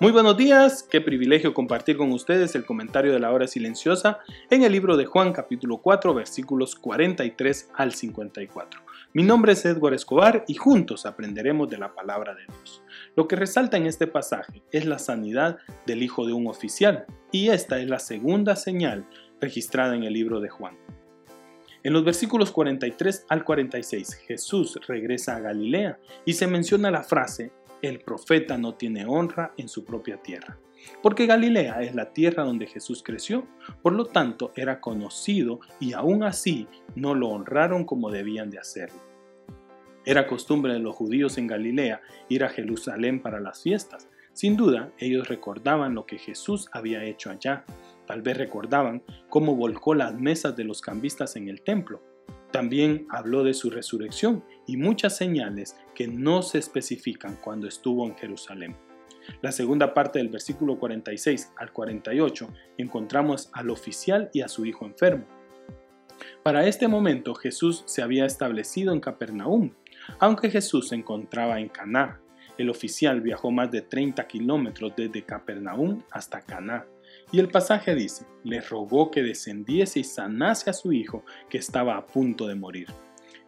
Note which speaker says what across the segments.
Speaker 1: Muy buenos días, qué privilegio compartir con ustedes el comentario de la hora silenciosa en el libro de Juan capítulo 4 versículos 43 al 54. Mi nombre es Edward Escobar y juntos aprenderemos de la palabra de Dios. Lo que resalta en este pasaje es la sanidad del hijo de un oficial y esta es la segunda señal registrada en el libro de Juan. En los versículos 43 al 46 Jesús regresa a Galilea y se menciona la frase el profeta no tiene honra en su propia tierra. Porque Galilea es la tierra donde Jesús creció, por lo tanto era conocido y aún así no lo honraron como debían de hacerlo. Era costumbre de los judíos en Galilea ir a Jerusalén para las fiestas. Sin duda, ellos recordaban lo que Jesús había hecho allá. Tal vez recordaban cómo volcó las mesas de los cambistas en el templo también habló de su resurrección y muchas señales que no se especifican cuando estuvo en Jerusalén. La segunda parte del versículo 46 al 48 encontramos al oficial y a su hijo enfermo. Para este momento Jesús se había establecido en Capernaum, aunque Jesús se encontraba en Caná. El oficial viajó más de 30 kilómetros desde Capernaum hasta Caná y el pasaje dice, le rogó que descendiese y sanase a su hijo que estaba a punto de morir.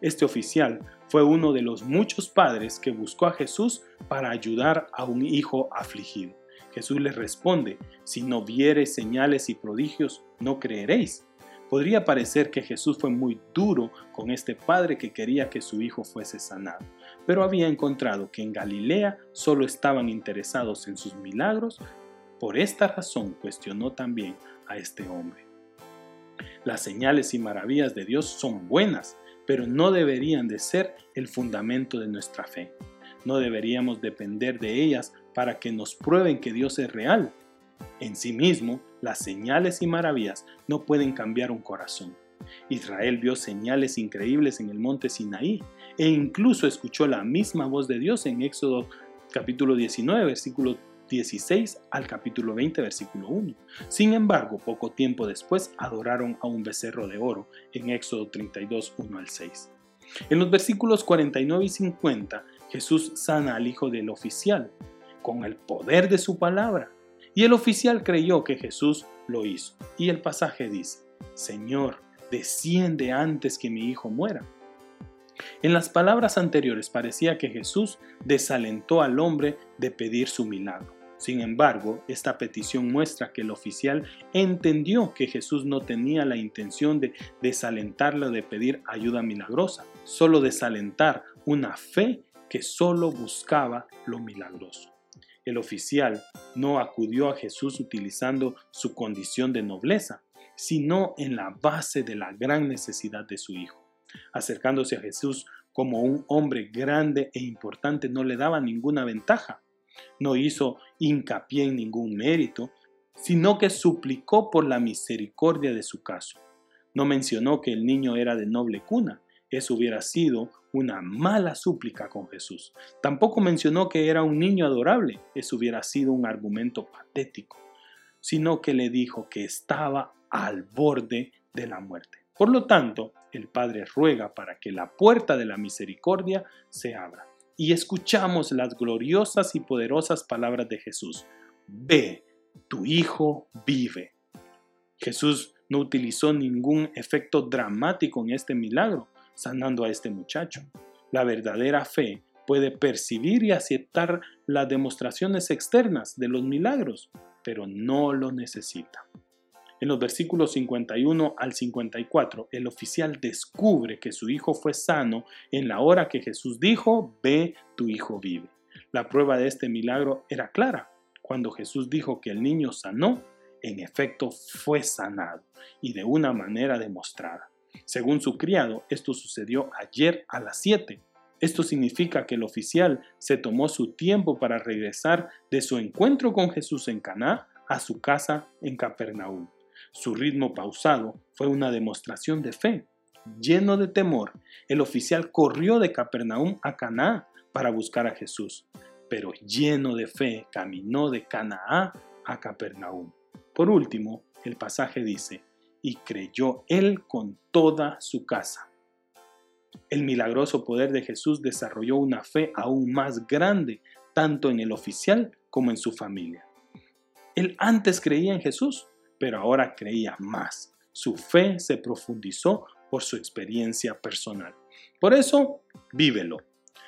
Speaker 1: Este oficial fue uno de los muchos padres que buscó a Jesús para ayudar a un hijo afligido. Jesús le responde, si no viereis señales y prodigios, no creeréis. Podría parecer que Jesús fue muy duro con este padre que quería que su hijo fuese sanado, pero había encontrado que en Galilea solo estaban interesados en sus milagros por esta razón cuestionó también a este hombre. Las señales y maravillas de Dios son buenas, pero no deberían de ser el fundamento de nuestra fe. No deberíamos depender de ellas para que nos prueben que Dios es real. En sí mismo, las señales y maravillas no pueden cambiar un corazón. Israel vio señales increíbles en el monte Sinaí e incluso escuchó la misma voz de Dios en Éxodo capítulo 19, versículo 16 al capítulo 20, versículo 1. Sin embargo, poco tiempo después adoraron a un becerro de oro en Éxodo 32, 1 al 6. En los versículos 49 y 50, Jesús sana al hijo del oficial con el poder de su palabra. Y el oficial creyó que Jesús lo hizo. Y el pasaje dice, Señor, desciende antes que mi hijo muera. En las palabras anteriores parecía que Jesús desalentó al hombre de pedir su milagro. Sin embargo, esta petición muestra que el oficial entendió que Jesús no tenía la intención de desalentarlo de pedir ayuda milagrosa, solo desalentar una fe que solo buscaba lo milagroso. El oficial no acudió a Jesús utilizando su condición de nobleza, sino en la base de la gran necesidad de su hijo. Acercándose a Jesús como un hombre grande e importante no le daba ninguna ventaja, no hizo hincapié en ningún mérito, sino que suplicó por la misericordia de su caso. No mencionó que el niño era de noble cuna, eso hubiera sido una mala súplica con Jesús. Tampoco mencionó que era un niño adorable, eso hubiera sido un argumento patético, sino que le dijo que estaba al borde de la muerte. Por lo tanto, el Padre ruega para que la puerta de la misericordia se abra y escuchamos las gloriosas y poderosas palabras de Jesús. Ve, tu hijo vive. Jesús no utilizó ningún efecto dramático en este milagro, sanando a este muchacho. La verdadera fe puede percibir y aceptar las demostraciones externas de los milagros, pero no lo necesita. En los versículos 51 al 54, el oficial descubre que su hijo fue sano en la hora que Jesús dijo, ve, tu hijo vive. La prueba de este milagro era clara. Cuando Jesús dijo que el niño sanó, en efecto fue sanado y de una manera demostrada. Según su criado, esto sucedió ayer a las 7. Esto significa que el oficial se tomó su tiempo para regresar de su encuentro con Jesús en Caná a su casa en Capernaum. Su ritmo pausado fue una demostración de fe. Lleno de temor, el oficial corrió de Capernaum a Caná para buscar a Jesús, pero lleno de fe caminó de Canaá a Capernaum. Por último, el pasaje dice, y creyó él con toda su casa. El milagroso poder de Jesús desarrolló una fe aún más grande, tanto en el oficial como en su familia. Él antes creía en Jesús, pero ahora creía más. Su fe se profundizó por su experiencia personal. Por eso, vívelo.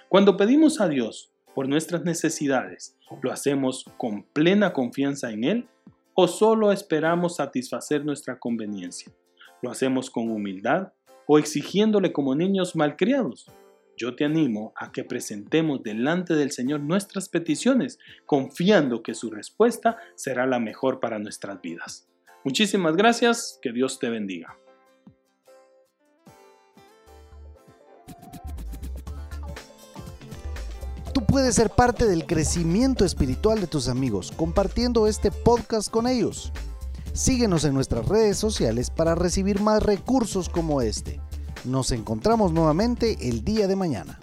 Speaker 1: Cuando pedimos a Dios por nuestras necesidades, ¿lo hacemos con plena confianza en Él o solo esperamos satisfacer nuestra conveniencia? ¿Lo hacemos con humildad o exigiéndole como niños malcriados? Yo te animo a que presentemos delante del Señor nuestras peticiones, confiando que su respuesta será la mejor para nuestras vidas. Muchísimas gracias, que Dios te bendiga.
Speaker 2: Tú puedes ser parte del crecimiento espiritual de tus amigos compartiendo este podcast con ellos. Síguenos en nuestras redes sociales para recibir más recursos como este. Nos encontramos nuevamente el día de mañana.